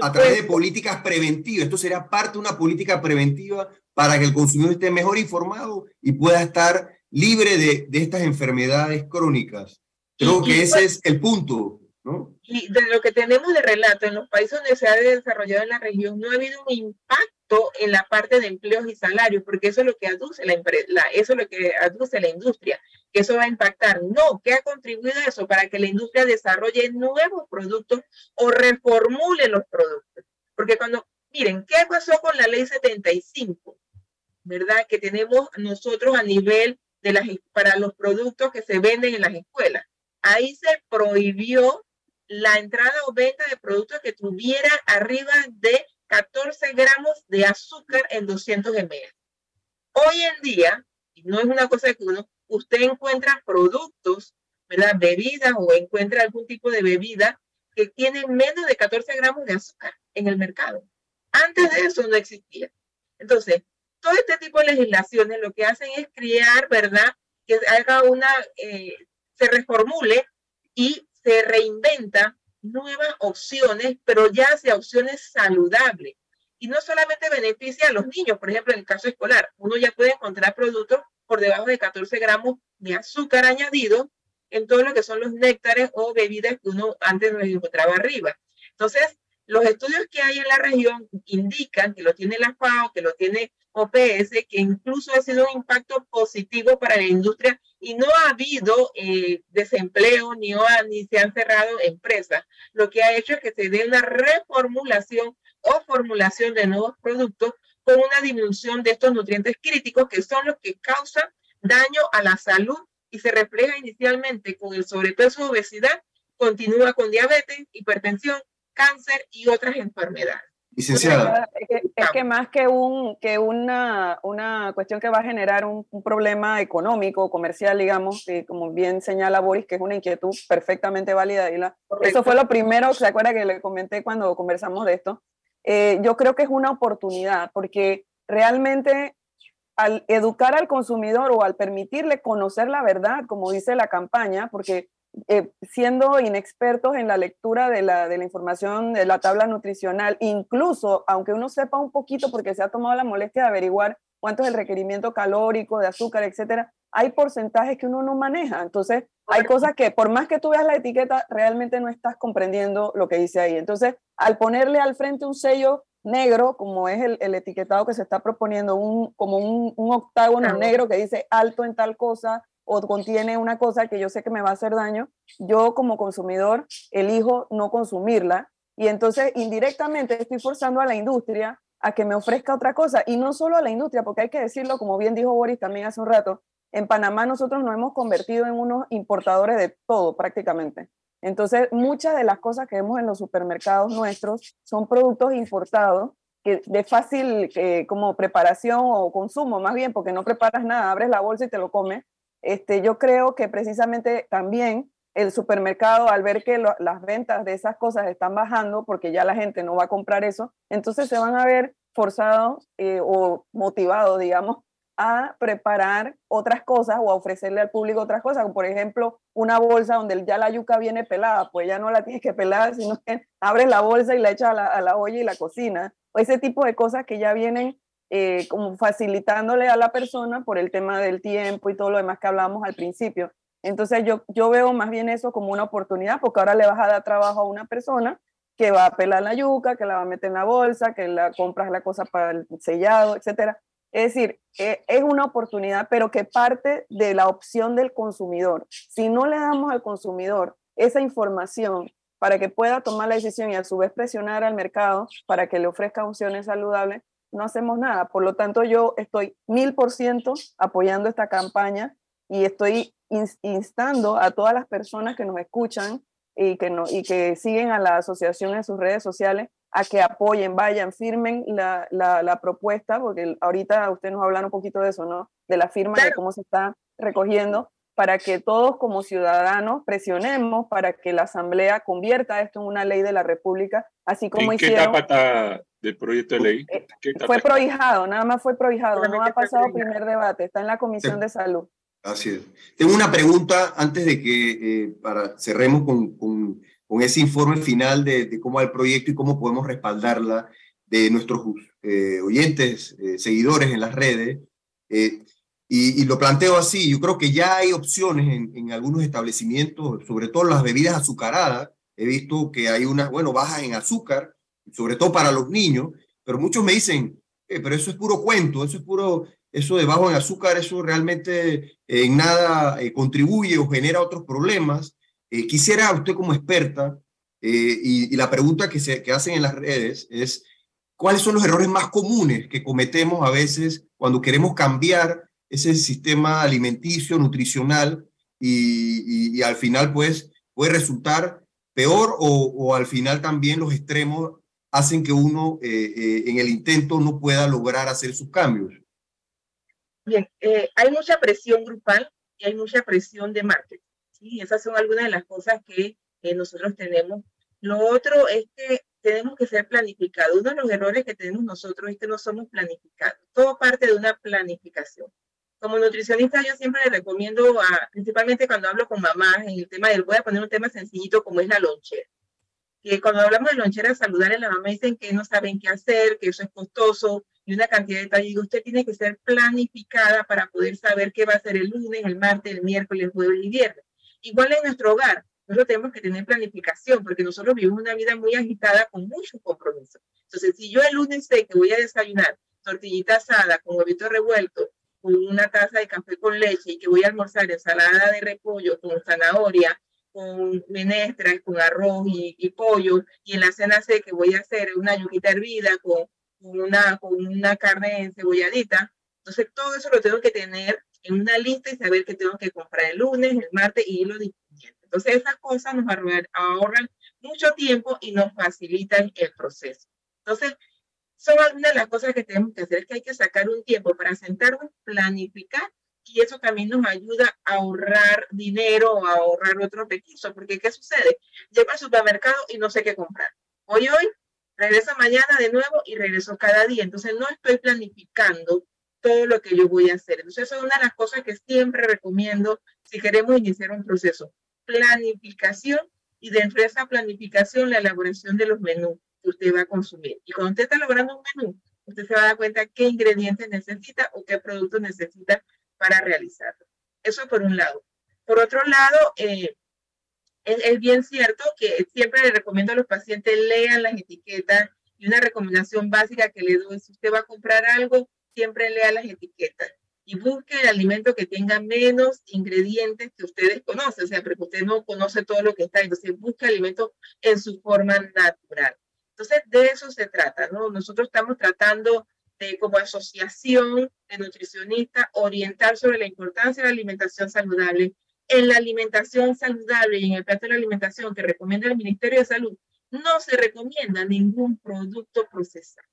a través de políticas preventivas. Esto sería parte de una política preventiva para que el consumidor esté mejor informado y pueda estar libre de, de estas enfermedades crónicas. Creo que ese pues es el punto. ¿No? Y de lo que tenemos de relato en los países donde se ha desarrollado en la región, no ha habido un impacto en la parte de empleos y salarios, porque eso es lo que aduce la, la eso es lo que aduce la industria, que eso va a impactar. No, ¿qué ha contribuido eso? Para que la industria desarrolle nuevos productos o reformule los productos. Porque cuando, miren, ¿qué pasó con la ley 75? ¿Verdad? Que tenemos nosotros a nivel de las, para los productos que se venden en las escuelas. Ahí se prohibió la entrada o venta de productos que tuvieran arriba de 14 gramos de azúcar en 200 ml. Hoy en día, no es una cosa que uno, usted encuentra productos, ¿verdad? Bebidas o encuentra algún tipo de bebida que tiene menos de 14 gramos de azúcar en el mercado. Antes de eso no existía. Entonces, todo este tipo de legislaciones lo que hacen es crear, ¿verdad? Que haga una, eh, se reformule y se reinventa nuevas opciones, pero ya hacia opciones saludables. Y no solamente beneficia a los niños, por ejemplo, en el caso escolar, uno ya puede encontrar productos por debajo de 14 gramos de azúcar añadido en todo lo que son los néctares o bebidas que uno antes no encontraba arriba. Entonces, los estudios que hay en la región indican que lo tiene la FAO, que lo tiene OPS, que incluso ha sido un impacto positivo para la industria y no ha habido eh, desempleo ni, ni se han cerrado empresas. Lo que ha hecho es que se dé una reformulación o formulación de nuevos productos con una disminución de estos nutrientes críticos que son los que causan daño a la salud y se refleja inicialmente con el sobrepeso, obesidad, continúa con diabetes, hipertensión, cáncer y otras enfermedades. Licenciada. Es que, más que, un, que una, una cuestión que va a generar un, problema económico, comercial, digamos, como bien señala Boris, que es una inquietud perfectamente válida. Y la, eso fue lo primero, ¿se acuerda que le comenté cuando conversamos de esto? Eh, yo creo que es una oportunidad, porque realmente al educar al consumidor o al permitirle conocer la verdad, como dice la campaña, porque eh, siendo inexpertos en la lectura de la, de la, información de la tabla nutricional, incluso aunque uno sepa un poquito porque se ha tomado la molestia de averiguar cuánto es el requerimiento calórico de azúcar, etcétera, hay porcentajes que uno no maneja. Entonces, hay cosas que por más que tú veas la etiqueta, realmente no estás comprendiendo lo que dice ahí. Entonces, al ponerle al frente un sello negro, como es el, el etiquetado que se está proponiendo, un, como un, un octágono negro que dice alto en tal cosa, o contiene una cosa que yo sé que me va a hacer daño, yo como consumidor elijo no consumirla y entonces indirectamente estoy forzando a la industria a que me ofrezca otra cosa y no solo a la industria, porque hay que decirlo, como bien dijo Boris también hace un rato, en Panamá nosotros nos hemos convertido en unos importadores de todo prácticamente. Entonces, muchas de las cosas que vemos en los supermercados nuestros son productos importados que de fácil eh, como preparación o consumo, más bien, porque no preparas nada, abres la bolsa y te lo comes, este, yo creo que precisamente también el supermercado, al ver que las ventas de esas cosas están bajando, porque ya la gente no va a comprar eso, entonces se van a ver forzados eh, o motivados, digamos, a preparar otras cosas o a ofrecerle al público otras cosas, por ejemplo, una bolsa donde ya la yuca viene pelada, pues ya no la tienes que pelar, sino que abres la bolsa y la echas a la, a la olla y la cocina, o ese tipo de cosas que ya vienen eh, como facilitándole a la persona por el tema del tiempo y todo lo demás que hablábamos al principio. Entonces yo, yo veo más bien eso como una oportunidad porque ahora le vas a dar trabajo a una persona que va a pelar la yuca, que la va a meter en la bolsa, que la compras la cosa para el sellado, etcétera. Es decir, eh, es una oportunidad, pero que parte de la opción del consumidor. Si no le damos al consumidor esa información para que pueda tomar la decisión y a su vez presionar al mercado para que le ofrezca opciones saludables, no hacemos nada. Por lo tanto, yo estoy mil por ciento apoyando esta campaña y estoy instando a todas las personas que nos escuchan y que, no, y que siguen a la asociación en sus redes sociales a que apoyen, vayan, firmen la, la, propuesta, porque ahorita usted nos hablar un poquito de eso, ¿no? De la firma, de cómo se está recogiendo, para que todos como ciudadanos presionemos para que la Asamblea convierta esto en una ley de la República, así como ¿En qué hicieron... etapa está del proyecto de ley? Eh, ¿Qué etapa Fue prohijado, nada más fue prohijado, no ha pasado primer debate, está en la Comisión Sí. de Salud. Así es. Tengo una pregunta antes de que eh, para cerremos con, con, con ese informe final de, de cómo va el proyecto y cómo podemos respaldarla de nuestros eh, oyentes, eh, seguidores en las redes. Eh, y, y lo planteo así, yo creo que ya hay opciones en, en algunos establecimientos, sobre todo las bebidas azucaradas. He visto que hay unas, bueno, bajas en azúcar, sobre todo para los niños, pero muchos me dicen, "Eh, pero eso es puro cuento, eso es puro, eso de bajo en azúcar, eso realmente eh, en nada eh, contribuye o genera otros problemas. Eh, quisiera usted como experta, eh, y, y la pregunta que, se, que hacen en las redes es, ¿cuáles son los errores más comunes que cometemos a veces cuando queremos cambiar ese sistema alimenticio, nutricional, y, al final pues puede resultar peor o, al final también los extremos hacen que uno eh, eh, en el intento no pueda lograr hacer sus cambios? Bien, eh, hay mucha presión grupal y hay mucha presión de marketing. ¿sí? Esas son algunas de las cosas que nosotros tenemos. Lo otro es que tenemos que ser planificados. Uno de los errores que tenemos nosotros es que no somos planificados. Todo parte de una planificación. Como nutricionista yo siempre le recomiendo, a, principalmente cuando hablo con mamás, en el tema del, voy a poner un tema sencillito como es la lonchera. Que cuando hablamos de loncheras saludables, la mamá dicen que no saben qué hacer, que eso es costoso, y una cantidad de detalles. Usted tiene que ser planificada para poder saber qué va a hacer el lunes, el martes, el miércoles, el jueves y viernes. Igual en nuestro hogar, nosotros tenemos que tener planificación porque nosotros vivimos una vida muy agitada con muchos compromisos. Entonces, si yo el lunes sé que voy a desayunar tortillita asada con huevito revuelto, con una taza de café con leche y que voy a almorzar ensalada de repollo con zanahoria, con menestras, con arroz y, y pollo, y en la cena sé que voy a hacer una yuquita hervida con con una, con una carne encebollada. Entonces, todo eso lo tengo que tener en una lista y saber que tengo que comprar el lunes, el martes y irlo disponiendo. Entonces, esas cosas nos ahorran mucho tiempo y nos facilitan el proceso. Entonces, son algunas de las cosas que tenemos que hacer, que hay que sacar un tiempo para sentarnos, planificar y eso también nos ayuda a ahorrar dinero o a ahorrar otros recursos, porque ¿qué sucede? Llego al supermercado y no sé qué comprar. Hoy, hoy, regreso mañana de nuevo y regreso cada día. Entonces no estoy planificando todo lo que yo voy a hacer. Entonces esa es una de las cosas que siempre recomiendo si queremos iniciar un proceso. Planificación y dentro de esa planificación la elaboración de los menús que usted va a consumir. Y cuando usted está elaborando un menú, usted se va a dar cuenta qué ingredientes necesita o qué productos necesita para realizarlo. Eso por un lado. Por otro lado, eh, es, es, bien cierto que siempre le recomiendo a los pacientes lean las etiquetas y una recomendación básica que le doy, si usted va a comprar algo, siempre lea las etiquetas y busque el alimento que tenga menos ingredientes que ustedes conocen, o sea, porque usted no conoce todo lo que está, entonces busque alimentos en su forma natural. Entonces, de eso se trata, ¿no? Nosotros estamos tratando de, como asociación de nutricionistas, orientar sobre la importancia de la alimentación saludable. En la alimentación saludable y en el plato de la alimentación que recomienda el Ministerio de Salud, no se recomienda ningún producto procesado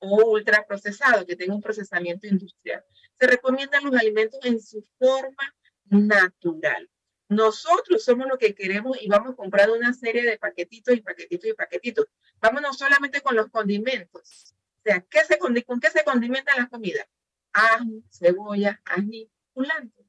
o ultraprocesado que tenga un procesamiento industrial. Se recomiendan los alimentos en su forma natural. Nosotros somos lo que queremos y vamos comprando una serie de paquetitos y paquetitos y paquetitos. Vámonos solamente con los condimentos. O sea, ¿qué se, ¿con qué se condimentan las comidas? Ajo, cebolla, ají, culantro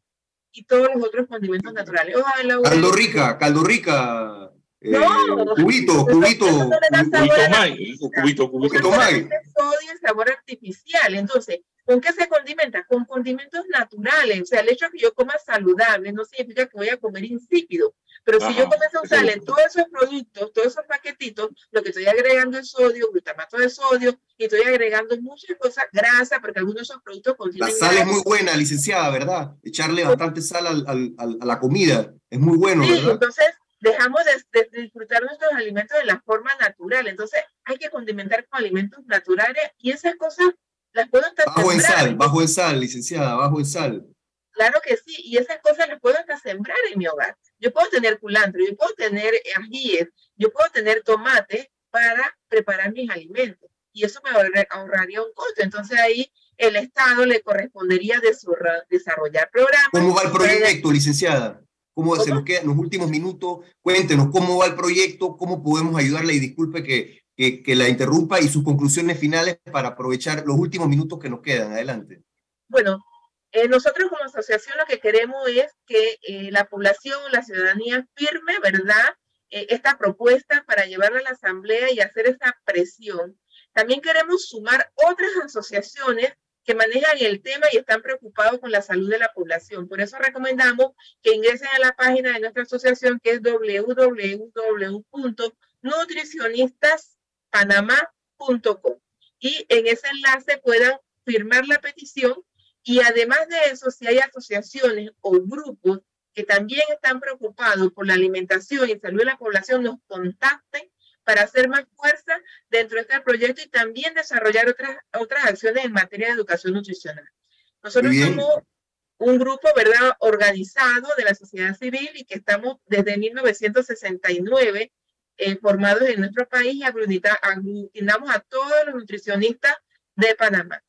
y todos los otros condimentos naturales. Ojalá, caldo rica, caldo rica. Eh, no, cubito, cubito. No cubito may, cubito, cubito, cubito may. sodio y sabor artificial. Entonces, ¿con qué se condimenta? Con condimentos naturales. O sea, el hecho de que yo coma saludable no significa que voy a comer insípido. Pero si Ajá, yo comienzo a usarle todos esos productos, todos esos paquetitos, lo que estoy agregando es sodio, glutamato de sodio, y estoy agregando muchas cosas, grasa, porque algunos de esos productos contienen La sal grasa. es muy buena, licenciada, ¿verdad? Echarle bastante sal al, al, al, a la comida es muy bueno, sí, ¿verdad? entonces dejamos de, de, disfrutar nuestros alimentos de la forma natural. Entonces hay que condimentar con alimentos naturales y esas cosas las puedo hasta Bajo en sembrar. sal, bajo en sal, licenciada, bajo en sal. Claro que sí, y esas cosas las puedo hasta sembrar en mi hogar. Yo puedo tener culantro, yo puedo tener ajíes, yo puedo tener tomate para preparar mis alimentos. Y eso me ahorraría un costo. Entonces ahí el Estado le correspondería desarrollar programas. ¿Cómo va el proyecto, licenciada? ¿Cómo, se nos queda en los últimos minutos? Cuéntenos cómo va el proyecto, cómo podemos ayudarle y disculpe que, que, que la interrumpa y sus conclusiones finales para aprovechar los últimos minutos que nos quedan. Adelante. Bueno, eh, nosotros como asociación lo que queremos es que eh, la población, la ciudadanía firme, ¿verdad? Eh, esta propuesta para llevarla a la asamblea y hacer esa presión. También queremos sumar otras asociaciones que manejan el tema y están preocupados con la salud de la población. Por eso recomendamos que ingresen a la página de nuestra asociación que es www.nutricionistaspanamá.com y en ese enlace puedan firmar la petición y además de eso, si hay asociaciones o grupos que también están preocupados por la alimentación y salud de la población, nos contacten para hacer más fuerza dentro de este proyecto y también desarrollar otras, otras acciones en materia de educación nutricional. Nosotros somos un grupo, ¿verdad?, organizado de la sociedad civil y que estamos desde 1969 eh, formados en nuestro país y aglutinamos a todos los nutricionistas de Panamá.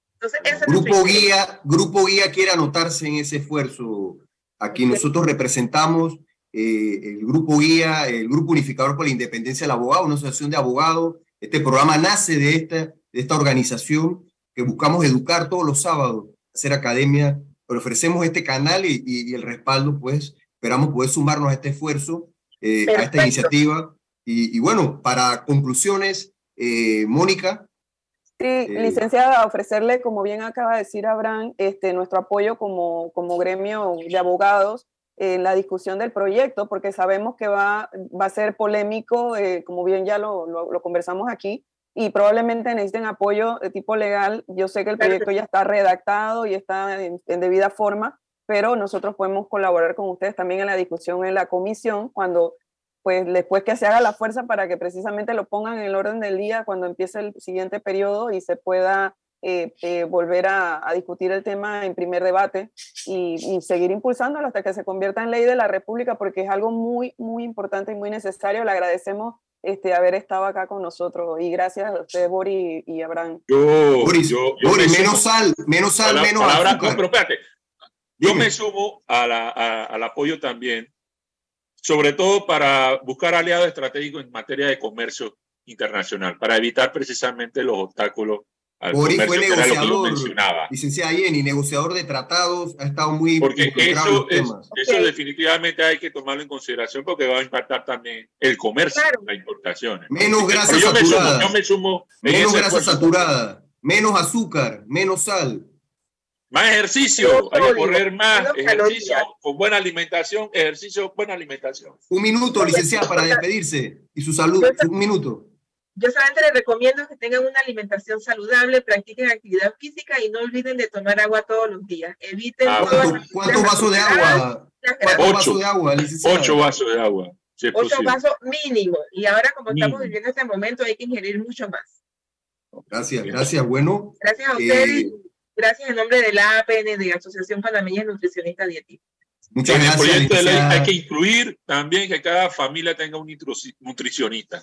grupo guía, grupo guía quiere anotarse en ese esfuerzo. Aquí nosotros representamos eh, el Grupo Guía, el Grupo Unificador por la Independencia del Abogado, una asociación de abogados. Este programa nace de esta, de esta organización que buscamos educar todos los sábados, hacer academia, pero ofrecemos este canal y, y, el respaldo, pues esperamos poder sumarnos a este esfuerzo, eh, a esta iniciativa. Y, y, bueno, para conclusiones, eh, Mónica. Sí, licenciada, ofrecerle, como bien acaba de decir Abraham, este, nuestro apoyo como, como gremio de abogados en la discusión del proyecto, porque sabemos que va, va a ser polémico, eh, como bien ya lo, lo, conversamos aquí, y probablemente necesiten apoyo de tipo legal. Yo sé que el proyecto ya está redactado y está en, debida forma, pero nosotros podemos colaborar con ustedes también en la discusión en la comisión cuando pues después que se haga la fuerza para que precisamente lo pongan en el orden del día cuando empiece el siguiente periodo y se pueda eh, eh, volver a, discutir el tema en primer debate y, seguir impulsándolo hasta que se convierta en ley de la República, porque es algo muy, muy importante y muy necesario. Le agradecemos este, haber estado acá con nosotros y gracias a ustedes, Boris y Abraham. Yo, yo, menos sal, menos sal, menos palabra, no, pero espérate, yo me sumo a la, al apoyo también, sobre todo para buscar aliados estratégicos en materia de comercio internacional, para evitar precisamente los obstáculos Boris fue negociador, licenciada Jenny, negociador de tratados, ha estado muy porque eso, eso definitivamente hay que tomarlo en consideración porque va a impactar también el comercio, las importaciones. Menos grasa saturada. Yo me sumo, menos grasa saturada, menos azúcar, menos sal. Más ejercicio, hay que correr más, ejercicio con buena alimentación, ejercicio, buena alimentación. Un minuto, licenciada, para despedirse y su salud, un minuto. Yo solamente les recomiendo que tengan una alimentación saludable, practiquen actividad física y no olviden de tomar agua todos los días. Eviten. Ah, ¿Cuántos vasos de agua? ¿Cuántos vasos de agua, Ocho vasos de agua. Ocho vasos mínimo. Y ahora, como estamos viviendo este momento, hay que ingerir mucho más. Gracias, gracias. Bueno. Gracias a ustedes. Eh, gracias en nombre de la APN, de Asociación Panameña Nutricionista Dietética. Muchas en gracias. El proyecto de ley hay que incluir también que cada familia tenga un nutricionista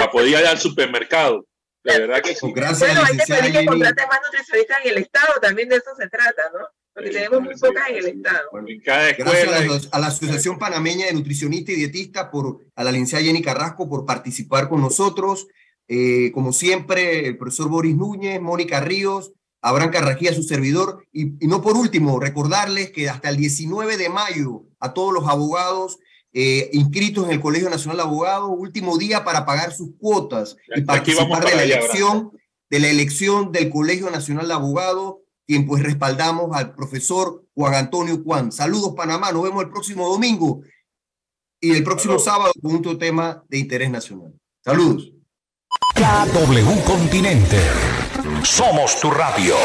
para poder ir al supermercado. De verdad que sí. Gracias, bueno, hay que pedir que contraten más nutricionistas en el Estado, también de eso se trata, ¿no? Porque tenemos muy pocas en el Estado. Bueno, en cada escuela Gracias a, la Asociación Panameña de Nutricionistas y Dietistas, por, a la licenciada Jenny Carrasco por participar con nosotros. Eh, como siempre, el profesor Boris Núñez, Mónica Ríos, Abraham Carrajía, su servidor. Y, y no por último, recordarles que hasta el 19 de mayo a todos los abogados eh, inscritos en el Colegio Nacional de Abogados, último día para pagar sus cuotas y participar de la elección de la elección del Colegio Nacional de Abogados, quien pues respaldamos al profesor Juan Antonio Juan. Saludos Panamá, nos vemos el próximo domingo y el próximo sábado con otro tema de interés nacional. Saludos. W Continente. Somos tu radio.